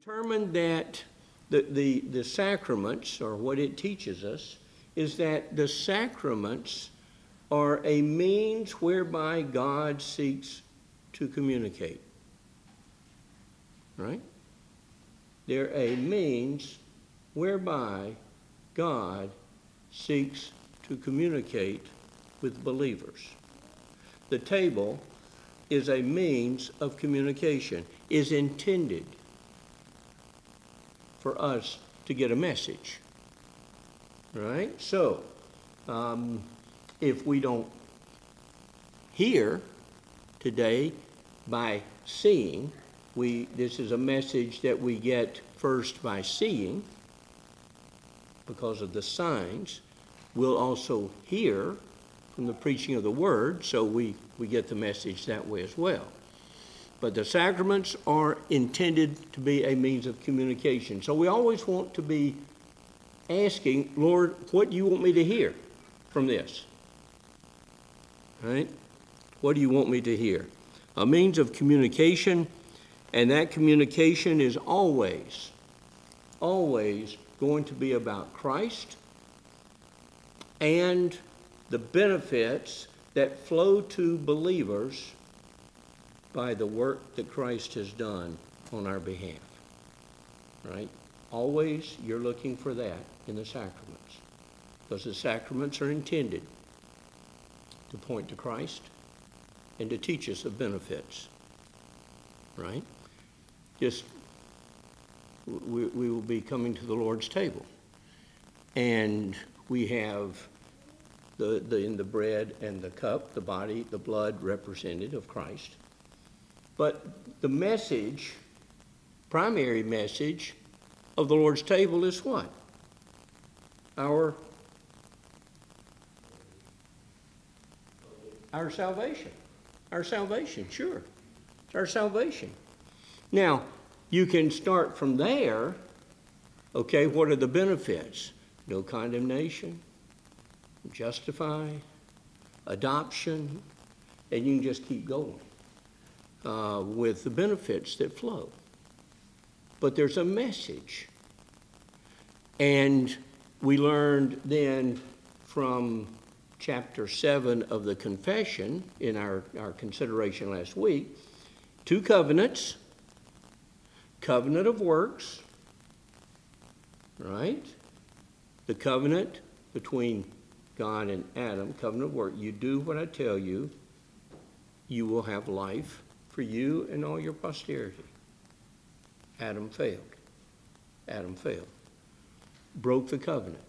determined that the, the, the sacraments, or what it teaches us, is that the sacraments are a means whereby God seeks to communicate. Right? They're a means whereby God seeks to communicate with believers. The table is a means of communication, is intended for us to get a message. Right? So, um, if we don't hear today by seeing, we, this is a message that we get first by seeing because of the signs. We'll also hear from the preaching of the word, so we, we get the message that way as well. But the sacraments are intended to be a means of communication. So we always want to be asking, Lord, what do you want me to hear from this? Right? What do you want me to hear? A means of communication, and that communication is always, always going to be about Christ and the benefits that flow to believers by the work that Christ has done on our behalf. Right? Always you're looking for that in the sacraments. Because the sacraments are intended to point to Christ and to teach us of benefits. Right? Just, we, we will be coming to the Lord's table. And we have the, the, in the bread and the cup, the body, the blood represented of Christ. But the message, primary message of the Lord's table is what? Our our salvation. Our salvation, sure. It's our salvation. Now, you can start from there. Okay, what are the benefits? No condemnation, justify, adoption, and you can just keep going uh, with the benefits that flow. But there's a message. And we learned then from chapter 7 of the confession in our, our consideration last week two covenants covenant of works, right? The covenant between God and Adam, covenant of work. You do what I tell you, you will have life for you and all your posterity. Adam failed. Adam failed. Broke the covenant.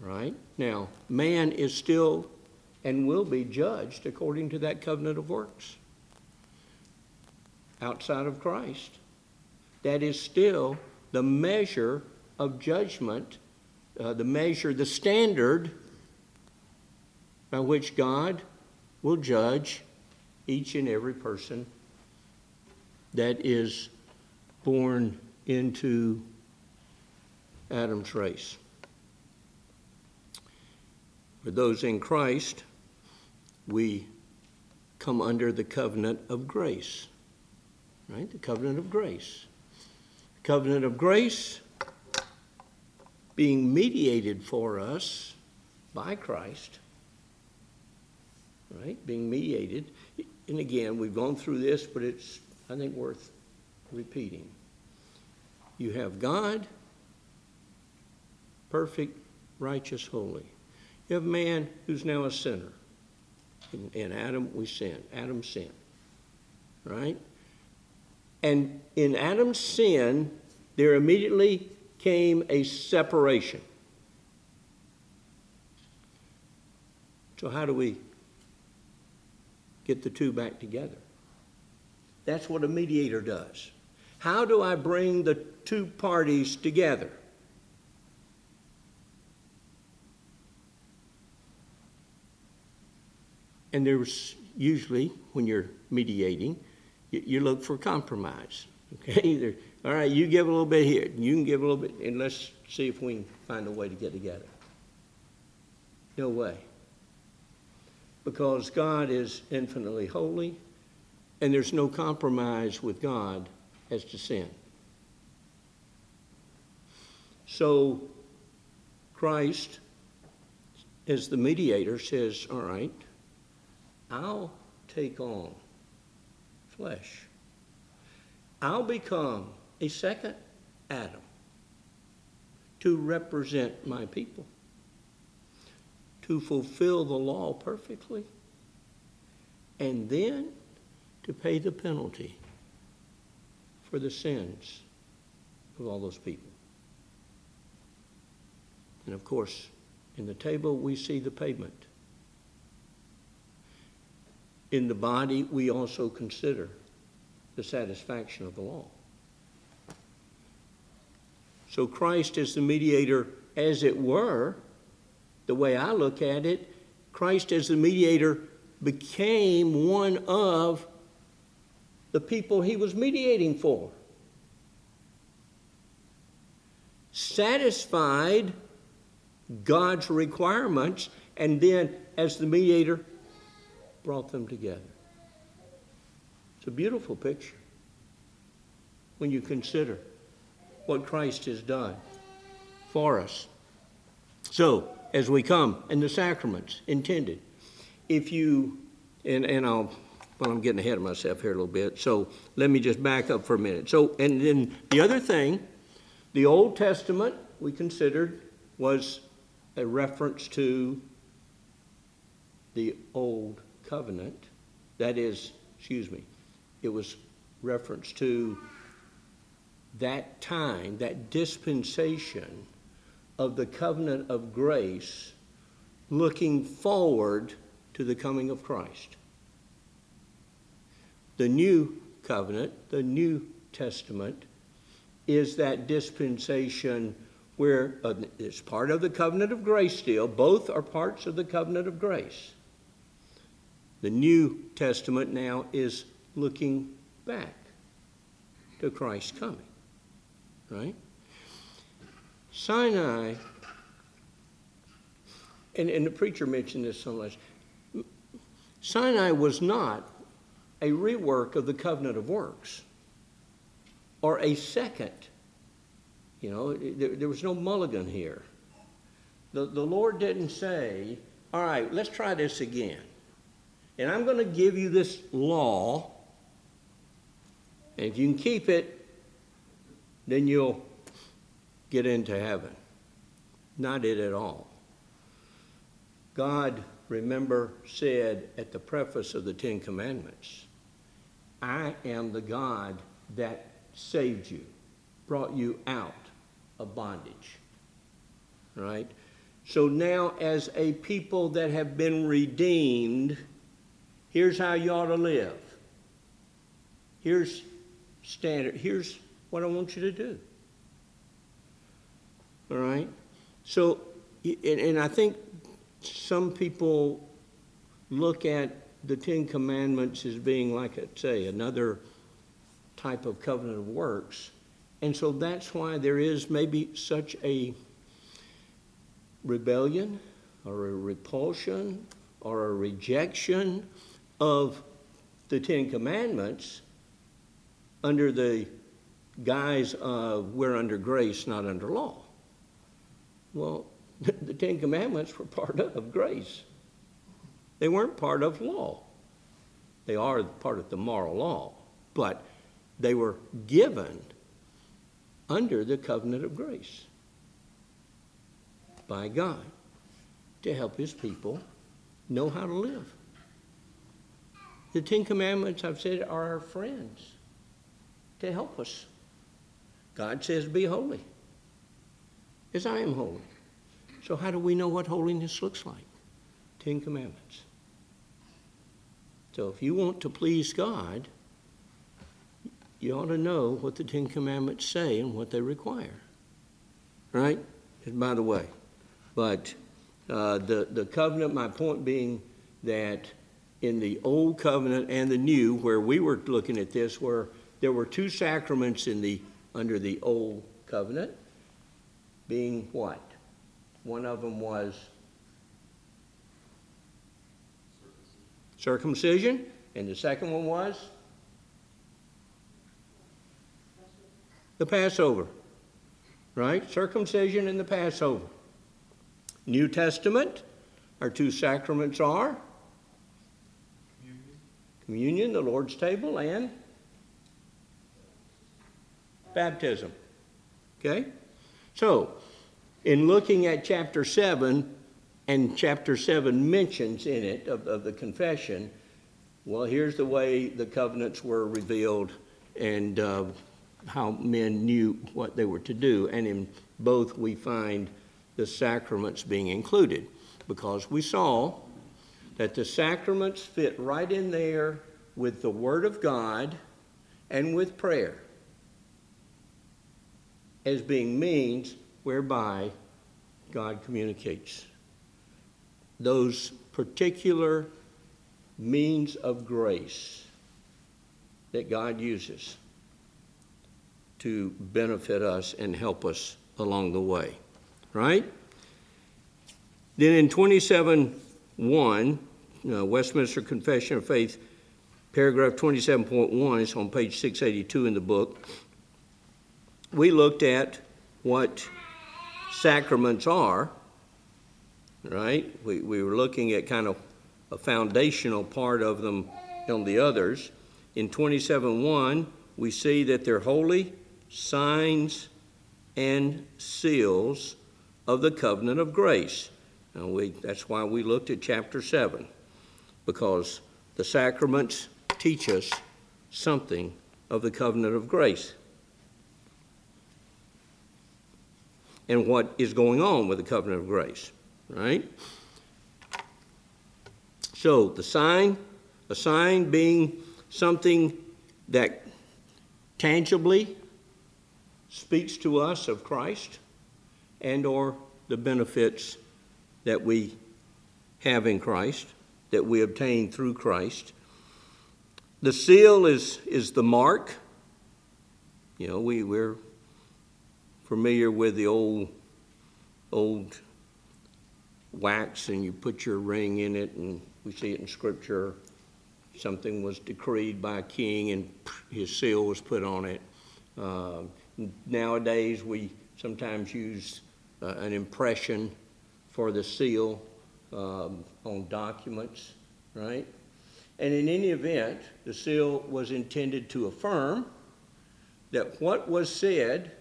Right? Now, man is still and will be judged according to that covenant of works. Outside of Christ, that is still the measure of judgment, uh, the measure, the standard by which God will judge each and every person that is born into Adam's race. For those in Christ, we come under the covenant of grace. Right? The covenant of grace. The Covenant of grace being mediated for us by Christ. Right? Being mediated. And again, we've gone through this, but it's, I think, worth repeating. You have God, perfect, righteous, holy. You have man who's now a sinner. In, in Adam, we sin. Adam sinned. Right? And in Adam's sin, there immediately came a separation. So, how do we get the two back together? That's what a mediator does. How do I bring the two parties together? And there's usually, when you're mediating, you, you look for compromise. Okay? All right, you give a little bit here, you can give a little bit, and let's see if we can find a way to get together. No way. Because God is infinitely holy, and there's no compromise with God as to sin. So Christ, as the mediator, says, All right, I'll take on flesh. I'll become a second Adam to represent my people, to fulfill the law perfectly, and then to pay the penalty for the sins of all those people. And of course, in the table, we see the payment. In the body, we also consider the satisfaction of the law. So Christ is the mediator, as it were, the way I look at it, Christ as the mediator became one of the people he was mediating for. Satisfied God's requirements, and then as the mediator, brought them together. It's a beautiful picture when you consider what Christ has done for us. So, as we come in the sacraments intended, if you, and, and I'll, well, I'm getting ahead of myself here a little bit, so let me just back up for a minute. So, and then the other thing, the Old Testament we considered was a reference to the Old Covenant. That is, excuse me, it was reference to that time, that dispensation of the covenant of grace, looking forward to the coming of Christ. The new covenant, the New Testament, is that dispensation where uh, it's part of the covenant of grace still. Both are parts of the covenant of grace. The New Testament now is looking back to Christ's coming. Right? Sinai, and, and the preacher mentioned this so much. Sinai was not a rework of the covenant of works or a second you know, there, there was no mulligan here. The, the Lord didn't say, all right, let's try this again. And I'm going to give you this law. And if you can keep it, then you'll get into heaven. Not it at all. God, remember, said at the preface of the Ten Commandments, I am the God that saved you, brought you out of bondage. Right? So now, as a people that have been redeemed, here's how you ought to live. Here's standard. Here's what I want you to do. All right? So, and, and I think some people look at the Ten Commandments as being, like I say, another type of covenant of works. And so that's why there is maybe such a rebellion or a repulsion or a rejection of the Ten Commandments under the guise of we're under grace, not under law. Well, the Ten Commandments were part of grace. They weren't part of law. They are part of the moral law, but they were given under the covenant of grace by God to help his people know how to live. The Ten Commandments, I've said, are our friends to help us. God says, Be holy, as I am holy. So, how do we know what holiness looks like? Ten Commandments. So, if you want to please God, you ought to know what the Ten Commandments say and what they require. Right? And by the way, but uh, the, the covenant, my point being that in the old covenant and the new, where we were looking at this, where there were two sacraments in the under the old covenant, being what? One of them was circumcision, and the second one was the Passover, right? Circumcision and the Passover. New Testament, our two sacraments are communion, the Lord's table, and baptism. Okay? So, in looking at chapter 7, and chapter 7 mentions in it of, of the confession, well, here's the way the covenants were revealed and uh, how men knew what they were to do. And in both, we find the sacraments being included because we saw that the sacraments fit right in there with the Word of God and with prayer as being means whereby God communicates. Those particular means of grace that God uses to benefit us and help us along the way. Right? Then in 27 1, uh, Westminster Confession of Faith, paragraph 27.1, it's on page 682 in the book. We looked at what sacraments are, right? We, we were looking at kind of a foundational part of them on the others. In 27.1, we see that they're holy signs and seals of the covenant of grace. And we, that's why we looked at chapter 7, because the sacraments teach us something of the covenant of grace and what is going on with the covenant of grace, right? So the sign, a sign being something that tangibly speaks to us of Christ and or the benefits that we have in Christ, that we obtain through Christ. The seal is, is the mark. You know, we, we're familiar with the old old wax and you put your ring in it and we see it in scripture something was decreed by a king and his seal was put on it uh, nowadays we sometimes use uh, an impression for the seal um, on documents, right? And in any event, the seal was intended to affirm that what was said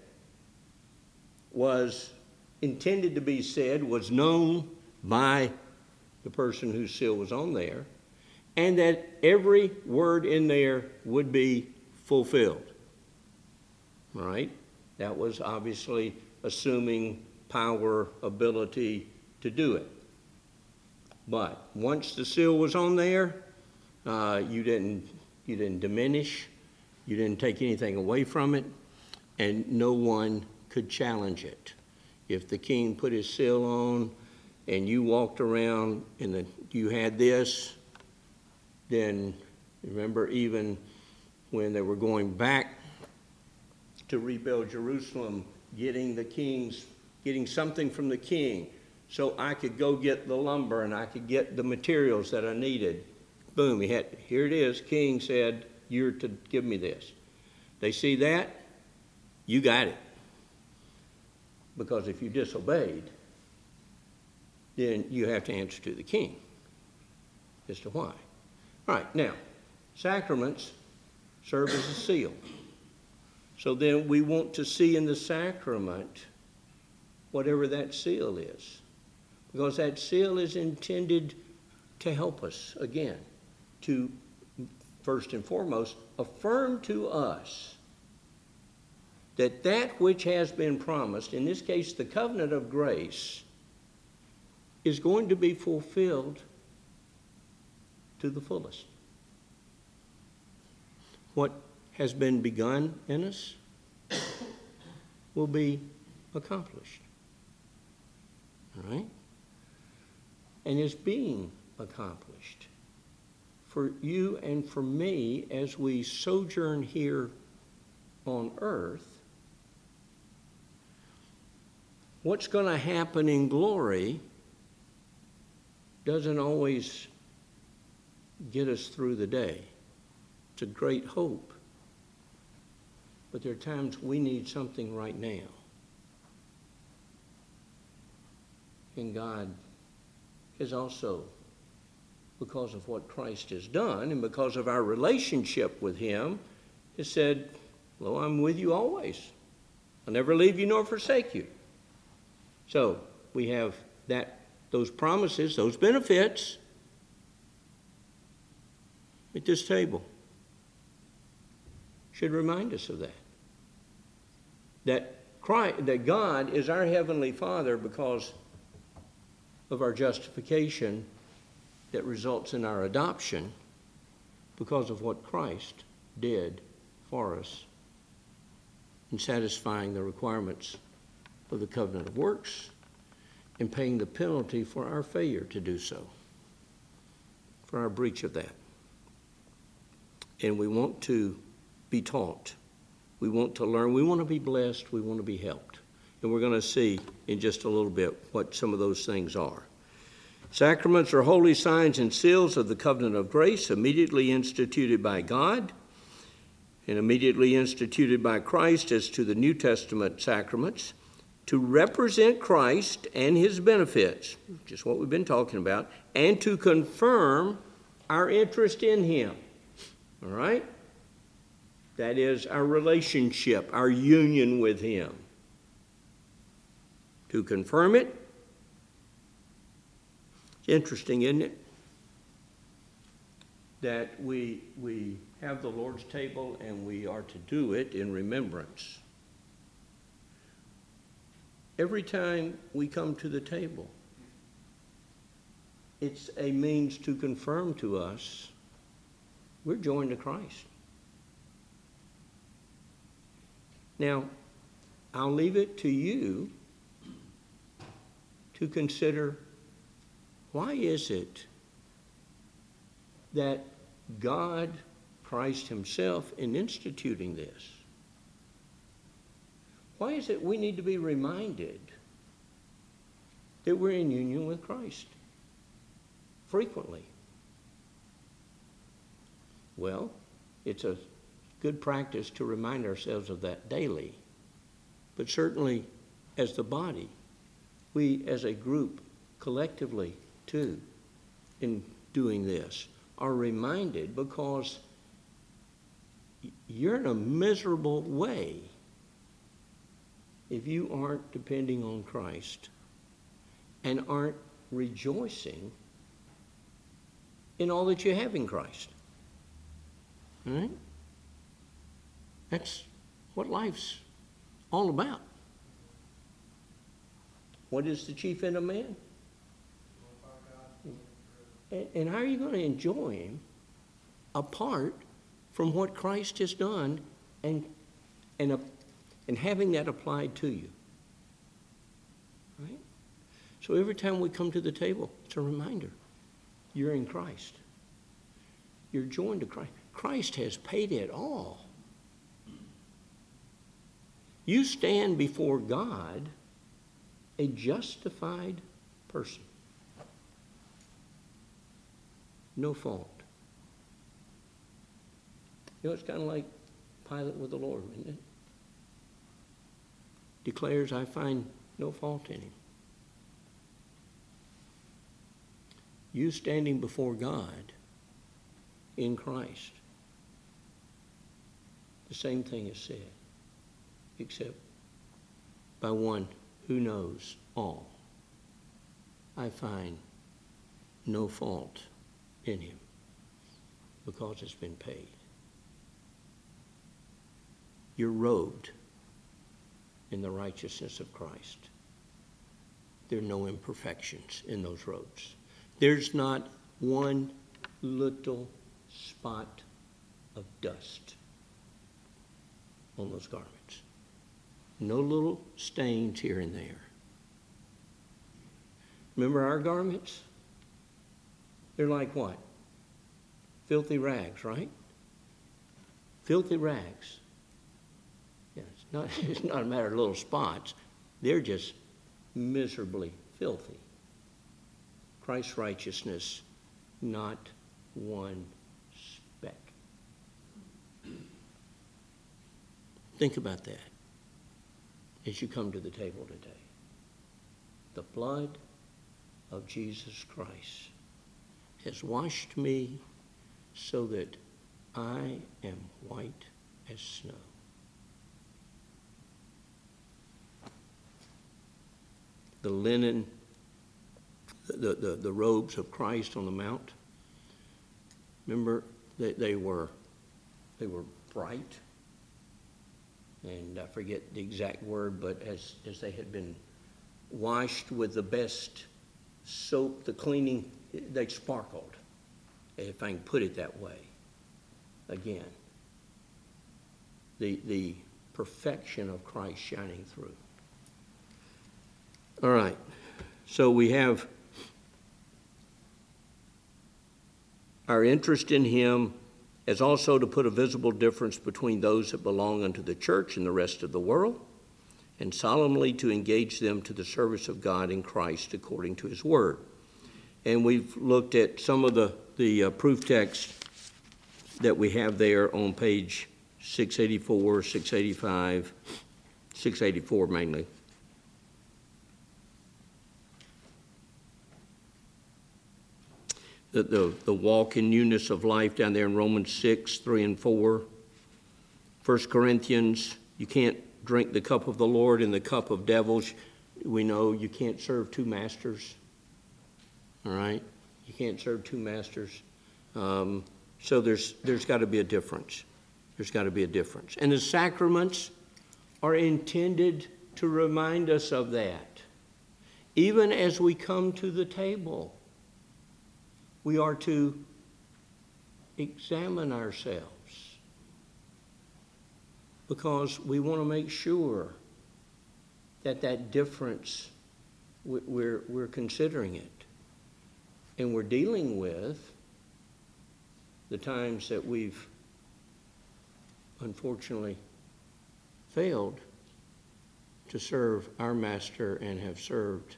was intended to be said, was known by the person whose seal was on there, and that every word in there would be fulfilled. Right? That was obviously assuming power, ability, to do it. But once the seal was on there, uh, you didn't you didn't diminish, you didn't take anything away from it, and no one could challenge it. If the king put his seal on, and you walked around and the, you had this, then remember even when they were going back to rebuild Jerusalem, getting the king's getting something from the king so I could go get the lumber and I could get the materials that I needed. Boom, he had, here it is. King said, You're to give me this. They see that, you got it. Because if you disobeyed, then you have to answer to the king as to why. All right, now, sacraments serve as a seal. So then we want to see in the sacrament whatever that seal is because that seal is intended to help us, again, to first and foremost affirm to us that that which has been promised, in this case the covenant of grace, is going to be fulfilled to the fullest. What has been begun in us will be accomplished. All right? and is being accomplished for you and for me as we sojourn here on earth. What's going to happen in glory doesn't always get us through the day. It's a great hope. but there are times we need something right now. And God has also, because of what Christ has done and because of our relationship with Him, has said, Well, I'm with you always. I'll never leave you nor forsake you. So we have that those promises, those benefits at this table. Should remind us of that. That Christ, that God is our heavenly Father because of our justification that results in our adoption because of what Christ did for us in satisfying the requirements of the covenant of works and paying the penalty for our failure to do so, for our breach of that. And we want to be taught. We want to learn. We want to be blessed. We want to be helped. And we're going to see in just a little bit what some of those things are. Sacraments are holy signs and seals of the covenant of grace immediately instituted by God and immediately instituted by Christ as to the New Testament sacraments to represent Christ and his benefits, just what we've been talking about, and to confirm our interest in him. All right? That is our relationship, our union with him. To confirm it, it's interesting, isn't it? That we, we have the Lord's table and we are to do it in remembrance every time we come to the table. It's a means to confirm to us we're joined to Christ. Now, I'll leave it to you to consider why is it that God, Christ Himself, in instituting this, why is it we need to be reminded that we're in union with Christ frequently? Well, it's a good practice to remind ourselves of that daily. But certainly, as the body, we as a group, collectively, too, in doing this, are reminded because you're in a miserable way if you aren't depending on Christ and aren't rejoicing in all that you have in Christ. Right? That's what life's all about. What is the chief end of man? And, how are you going to enjoy him apart from what Christ has done and, and a and having that applied to you. Right? So every time we come to the table, it's a reminder you're in Christ. You're joined to Christ. Christ has paid it all. You stand before God a justified person. No fault. You know, it's kind of like Pilate with the Lord, isn't it? Declares, I find no fault in him. You standing before God in Christ, the same thing is said, except by one who knows all. I find no fault in him because it's been paid. You're robed in the righteousness of Christ. There are no imperfections in those robes. There's not one little spot of dust on those garments. No little stains here and there. Remember our garments? They're like what? Filthy rags, right? Filthy rags not, it's not a matter of little spots. They're just miserably filthy. Christ's righteousness, not one speck. Think about that as you come to the table today. The blood of Jesus Christ has washed me so that I am white as snow. The linen, the, the, the robes of Christ on the mount, remember, they, they were they were bright, and I forget the exact word, but as, as they had been washed with the best soap, the cleaning, they sparkled, if I can put it that way. Again, the, the perfection of Christ shining through. All right, so we have our interest in Him as also to put a visible difference between those that belong unto the church and the rest of the world, and solemnly to engage them to the service of God in Christ according to His Word. And we've looked at some of the, the uh, proof text that we have there on page 684, 685, 684 mainly. The, the, the walk in newness of life down there in Romans 6, 3 and 4. 1 Corinthians, you can't drink the cup of the Lord and the cup of devils. We know you can't serve two masters. All right? You can't serve two masters. Um, so there's, there's got to be a difference. There's got to be a difference. And the sacraments are intended to remind us of that, even as we come to the table we are to examine ourselves because we want to make sure that that difference we're, we're considering it and we're dealing with the times that we've unfortunately failed to serve our master and have served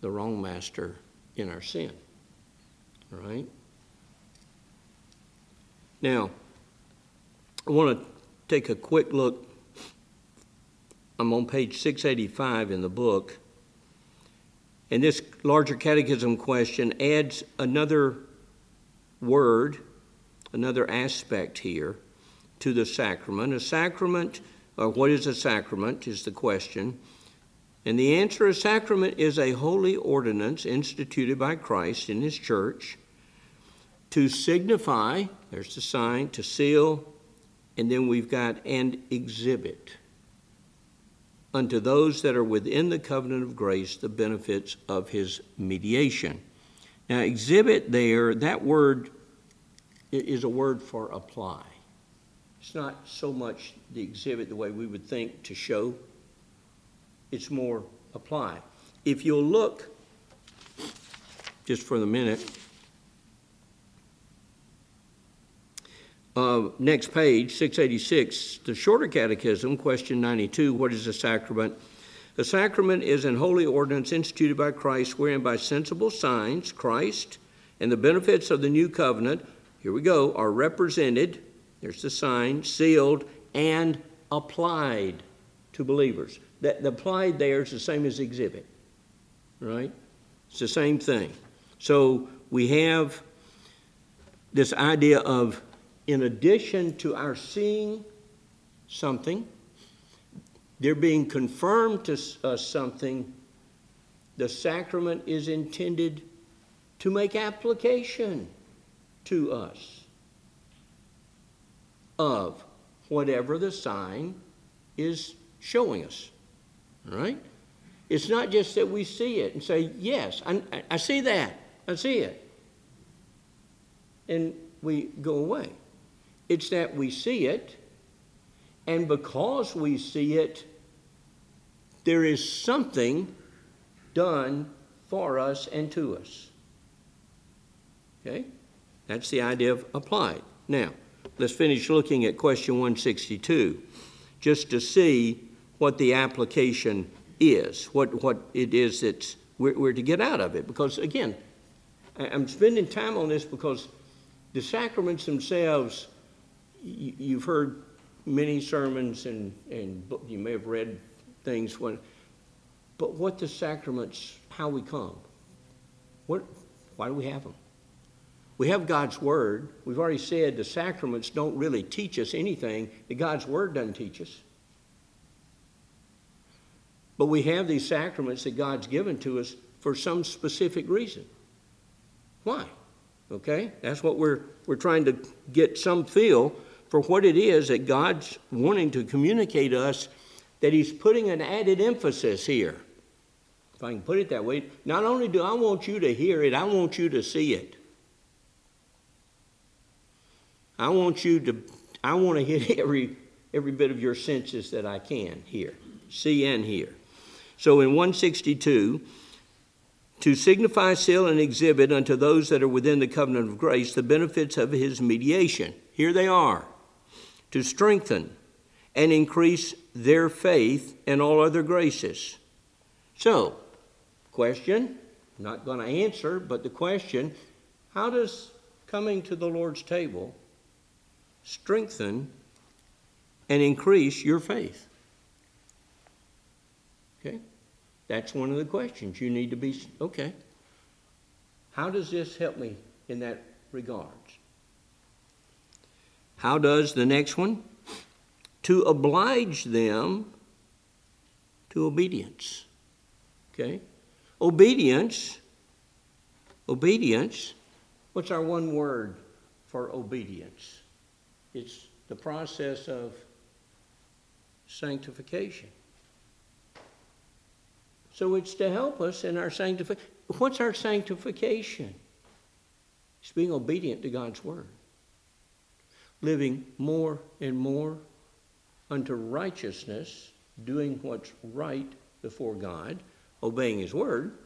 the wrong master in our sin. Right? Now, I want to take a quick look. I'm on page 685 in the book. And this larger catechism question adds another word, another aspect here to the sacrament. A sacrament, or what is a sacrament, is the question. And the answer a sacrament is a holy ordinance instituted by Christ in his church to signify, there's the sign, to seal, and then we've got and exhibit unto those that are within the covenant of grace the benefits of his mediation. Now, exhibit there, that word is a word for apply. It's not so much the exhibit the way we would think to show, it's more apply. If you'll look, just for the minute, Uh, next page, 686, the shorter catechism, question 92 What is a sacrament? A sacrament is an holy ordinance instituted by Christ, wherein by sensible signs, Christ and the benefits of the new covenant, here we go, are represented, there's the sign, sealed, and applied to believers. That applied there is the same as exhibit, right? It's the same thing. So we have this idea of in addition to our seeing something, they're being confirmed to us uh, something, the sacrament is intended to make application to us of whatever the sign is showing us. Right? It's not just that we see it and say, Yes, I, I see that. I see it. And we go away. It's that we see it, and because we see it, there is something done for us and to us. Okay? That's the idea of applied. Now, let's finish looking at question 162 just to see what the application is, what, what it is that we're, we're to get out of it. Because, again, I'm spending time on this because the sacraments themselves you've heard many sermons and, and you may have read things when, but what the sacraments, how we come. What, why do we have them? We have God's Word. We've already said the sacraments don't really teach us anything that God's Word doesn't teach us. But we have these sacraments that God's given to us for some specific reason. Why? Okay? That's what we're, we're trying to get some feel for what it is that God's wanting to communicate to us, that He's putting an added emphasis here. If I can put it that way, not only do I want you to hear it, I want you to see it. I want you to, I want to hit every, every bit of your senses that I can here, see and hear. So in 162, to signify, seal, and exhibit unto those that are within the covenant of grace the benefits of his mediation. Here they are to strengthen and increase their faith and all other graces. So, question, not going to answer, but the question how does coming to the Lord's table strengthen and increase your faith? Okay? That's one of the questions you need to be okay. How does this help me in that regards? How does the next one? To oblige them to obedience. Okay? Obedience. Obedience. What's our one word for obedience? It's the process of sanctification. So it's to help us in our sanctification. What's our sanctification? It's being obedient to God's word, living more and more unto righteousness, doing what's right before God, obeying His word,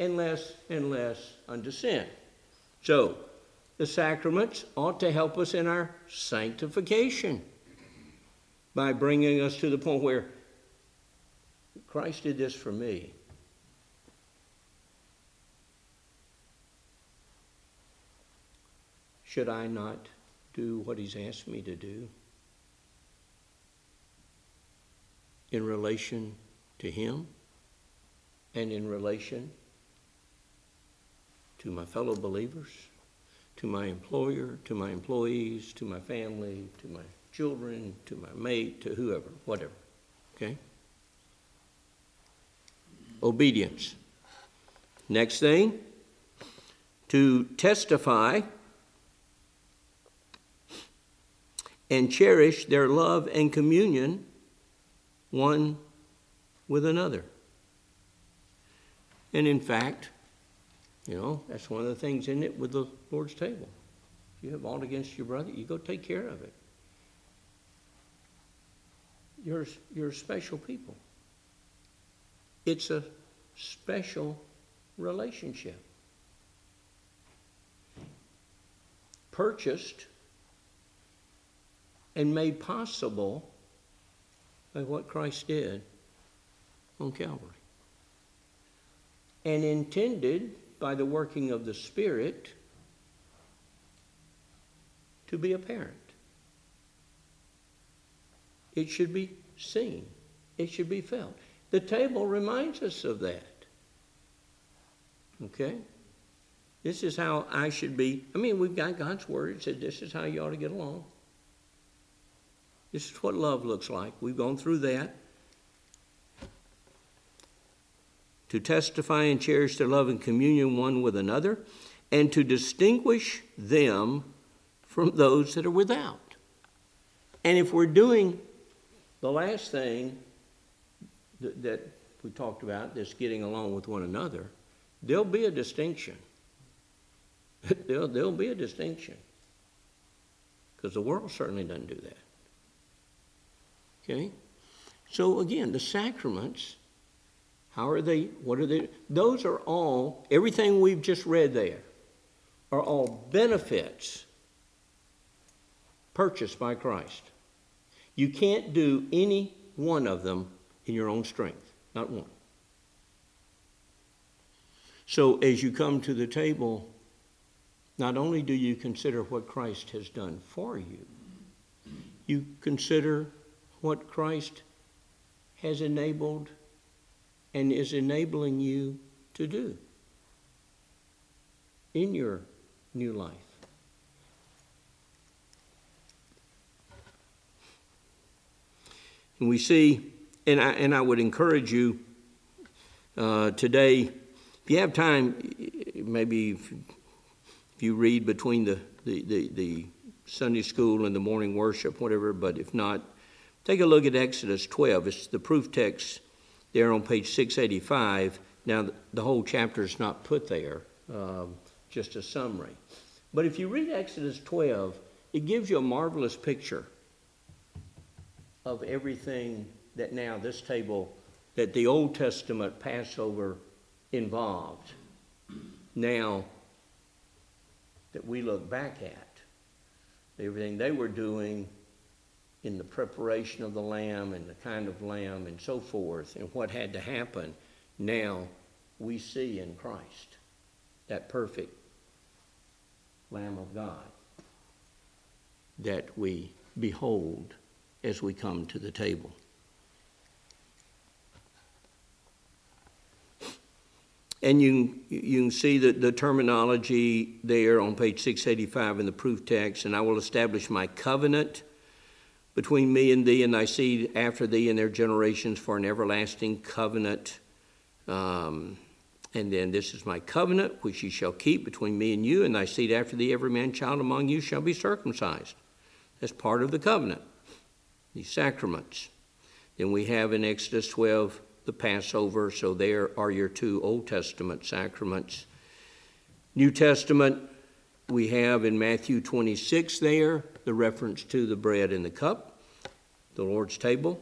and less and less unto sin. So, the sacraments ought to help us in our sanctification by bringing us to the point where Christ did this for me. Should I not do what he's asked me to do in relation to him and in relation to my fellow believers, to my employer, to my employees, to my family, to my children, to my mate, to whoever, whatever. Okay? Obedience. Next thing, to testify and cherish their love and communion one with another. And in fact, you know, that's one of the things in it with the Lord's table. If you have aught against your brother, you go take care of it. You're, you're special people. It's a special relationship. Purchased and made possible by what Christ did on Calvary. And intended by the working of the Spirit to be apparent. It should be seen, it should be felt. The table reminds us of that. Okay? This is how I should be. I mean, we've got God's Word. It said this is how you ought to get along. This is what love looks like. We've gone through that. To testify and cherish their love and communion one with another, and to distinguish them from those that are without. And if we're doing the last thing, that, that we talked about, this getting along with one another, there'll be a distinction. there'll, there'll be a distinction. Because the world certainly doesn't do that. Okay? So again, the sacraments, how are they, what are they? Those are all, everything we've just read there, are all benefits purchased by Christ. You can't do any one of them in your own strength, not one. So as you come to the table, not only do you consider what Christ has done for you, you consider what Christ has enabled and is enabling you to do in your new life. And we see, and I, and I would encourage you uh, today, if you have time, maybe if, if you read between the, the, the, the Sunday school and the morning worship, whatever, but if not, take a look at Exodus 12. It's the proof text there on page 685. Now, the whole chapter is not put there, um, just a summary. But if you read Exodus 12, it gives you a marvelous picture of everything that now this table, that the Old Testament Passover involved. Now that we look back at, everything they were doing in the preparation of the lamb and the kind of lamb and so forth and what had to happen, now we see in Christ that perfect Lamb of God that we behold as we come to the table. And you, you can see the, the terminology there on page 685 in the proof text. And I will establish my covenant between me and thee and thy seed after thee and their generations for an everlasting covenant. Um, and then this is my covenant which ye shall keep between me and you and thy seed after thee. Every man child among you shall be circumcised. That's part of the covenant, these sacraments. Then we have in Exodus 12 the Passover, so there are your two Old Testament sacraments. New Testament, we have in Matthew 26 there the reference to the bread and the cup, the Lord's table.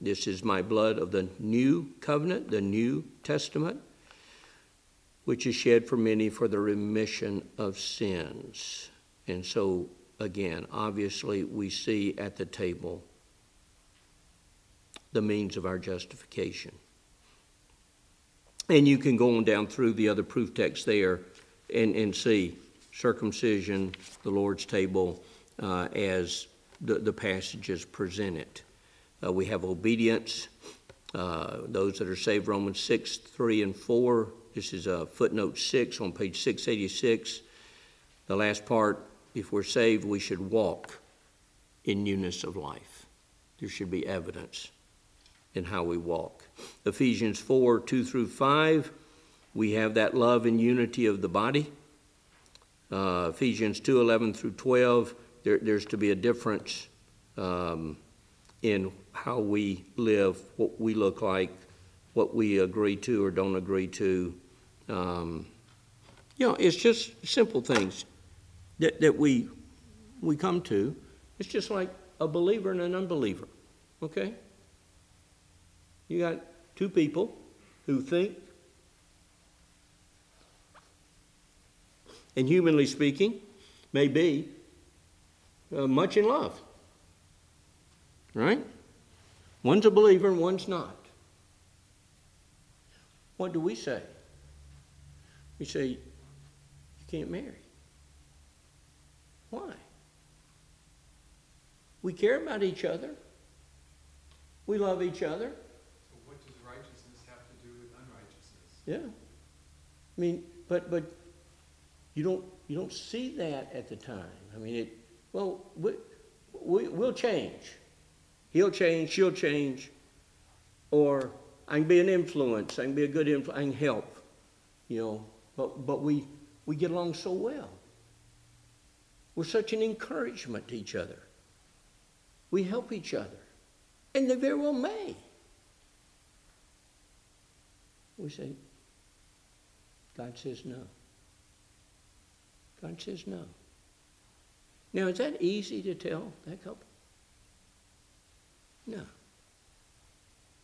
This is my blood of the new covenant, the New Testament, which is shed for many for the remission of sins. And so, again, obviously, we see at the table the means of our justification. And you can go on down through the other proof texts there and, and see circumcision, the Lord's table, uh, as the, the passages present it. Uh, we have obedience. Uh, those that are saved, Romans 6, 3, and 4. This is a footnote 6 on page 686. The last part, if we're saved, we should walk in newness of life. There should be evidence in how we walk. Ephesians 4 2 through 5, we have that love and unity of the body. Uh, Ephesians 2 11 through 12, there, there's to be a difference um, in how we live, what we look like, what we agree to or don't agree to. Um, you know, it's just simple things that, that we, we come to. It's just like a believer and an unbeliever, okay? You got two people who think, and humanly speaking, may be uh, much in love. Right? One's a believer and one's not. What do we say? We say, you can't marry. Why? We care about each other. We love each other. Yeah. I mean, but but you don't you don't see that at the time. I mean, it. Well, we, we we'll change. He'll change. She'll change. Or I can be an influence. I can be a good influence. I can help. You know. But but we we get along so well. We're such an encouragement to each other. We help each other, and they very well may. We say, God says no. God says no. Now, is that easy to tell that couple? No.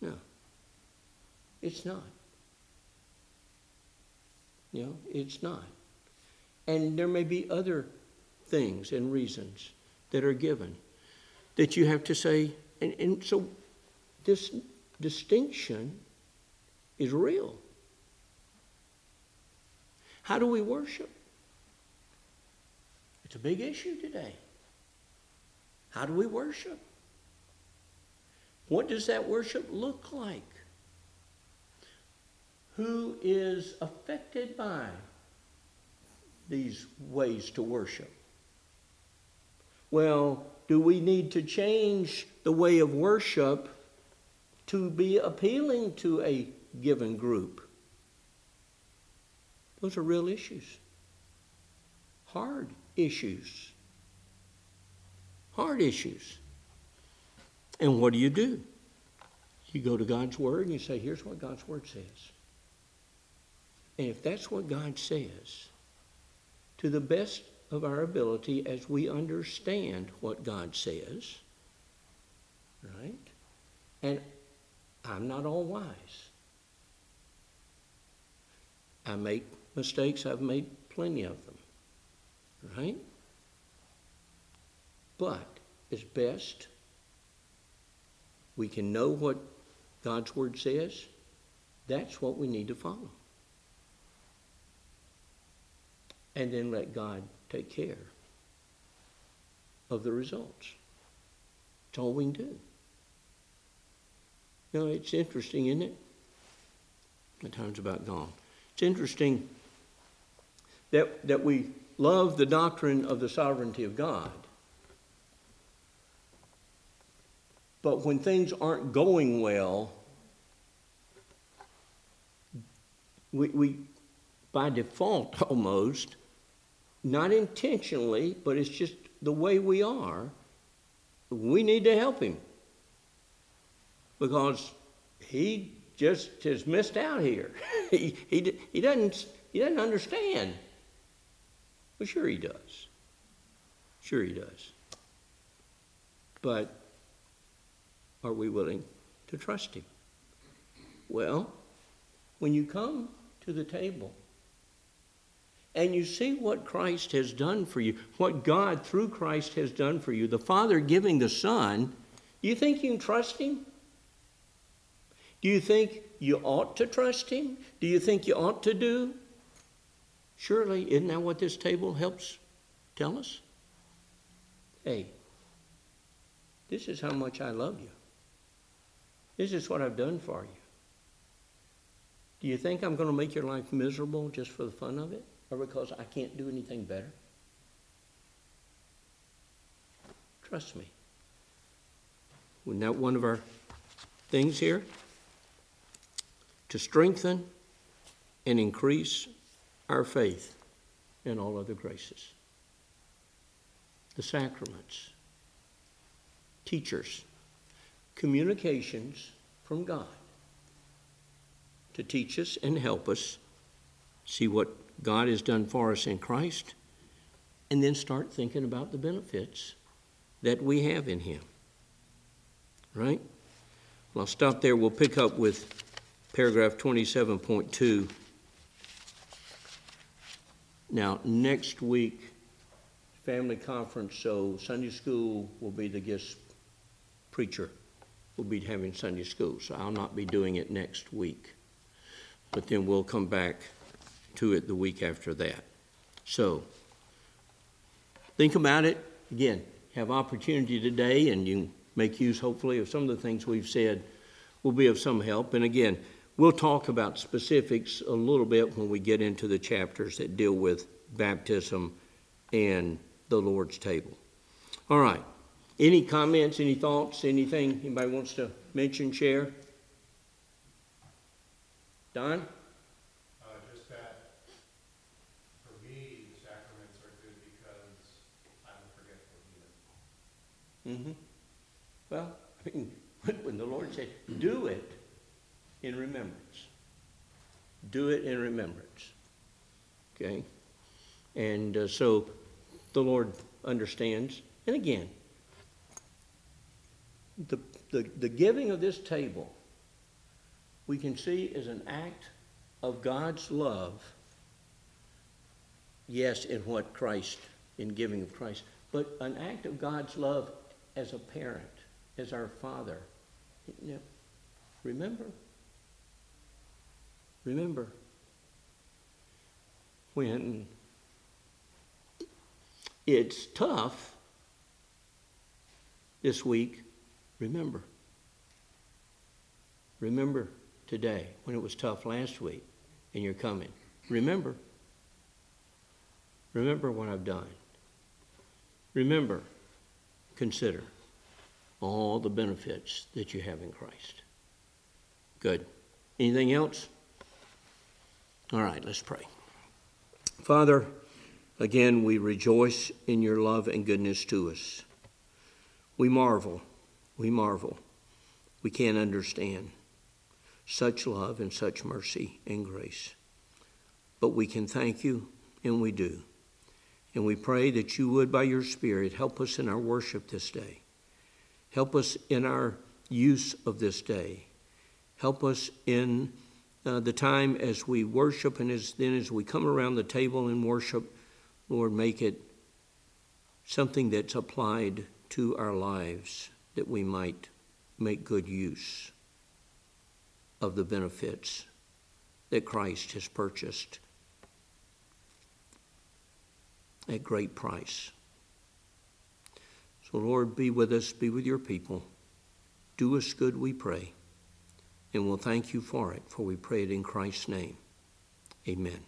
No. It's not. You know, it's not. And there may be other things and reasons that are given that you have to say, and, and so this distinction is real. How do we worship? It's a big issue today. How do we worship? What does that worship look like? Who is affected by these ways to worship? Well, do we need to change the way of worship to be appealing to a given group? Those are real issues, hard issues. Hard issues. And what do you do? You go to God's Word and you say, here's what God's Word says. And if that's what God says, to the best of our ability as we understand what God says, right? And I'm not all wise. I make mistakes, I've made plenty of them, right? But as best we can know what God's Word says, that's what we need to follow. And then let God take care of the results. That's all we can do. You know, it's interesting, isn't it? My time's about gone. It's interesting that, that we love the doctrine of the sovereignty of God. But when things aren't going well, we, we by default almost, not intentionally, but it's just the way we are, we need to help him. Because he just has missed out here. he, he, he, doesn't, he doesn't understand. Well, sure he does. Sure he does. But are we willing to trust him? Well, when you come to the table and you see what Christ has done for you, what God through Christ has done for you, the Father giving the Son, do you think you can trust him? Do you think you ought to trust him? Do you think you ought to do? Surely, isn't that what this table helps tell us? Hey, this is how much I love you. This is what I've done for you. Do you think I'm going to make your life miserable just for the fun of it? Or because I can't do anything better? Trust me. Wasn't that one of our things here? To strengthen and increase our faith in all other graces. The sacraments, teachers, communications from God to teach us and help us see what God has done for us in Christ, and then start thinking about the benefits that we have in Him. Right? Well, I'll stop there. We'll pick up with paragraph 27.2. Now, next week, family conference, so Sunday school will be the guest preacher We'll be having Sunday school, so I'll not be doing it next week. But then we'll come back to it the week after that. So, think about it. Again, have opportunity today, and you make use, hopefully, of some of the things we've said will be of some help. And again, we'll talk about specifics a little bit when we get into the chapters that deal with baptism and the Lord's table. All right. Any comments, any thoughts, anything anybody wants to mention, share? Don? Just that, for me, the sacraments are good because I'm a forgetful human. Mm-hmm. Well, I mean, when the Lord said, do it in remembrance. Do it in remembrance. Okay? And uh, so the Lord understands. And again, the, the, the giving of this table, we can see as an act of God's love, yes, in what Christ, in giving of Christ, but an act of God's love as a parent, as our Father. You know, remember, remember when it's tough this week, remember. Remember today when it was tough last week and you're coming. Remember. Remember what I've done. Remember, consider all the benefits that you have in Christ. Good. Anything else? All right, let's pray. Father, again, we rejoice in your love and goodness to us. We marvel, we marvel. We can't understand such love and such mercy and grace. But we can thank you, and we do. And we pray that you would, by your Spirit, help us in our worship this day. Help us in our use of this day. Help us in uh, the time as we worship and as then as we come around the table and worship, Lord, make it something that's applied to our lives that we might make good use of the benefits that Christ has purchased at great price. So, Lord, be with us, be with your people. Do us good, we pray. And we'll thank you for it, for we pray it in Christ's name. Amen.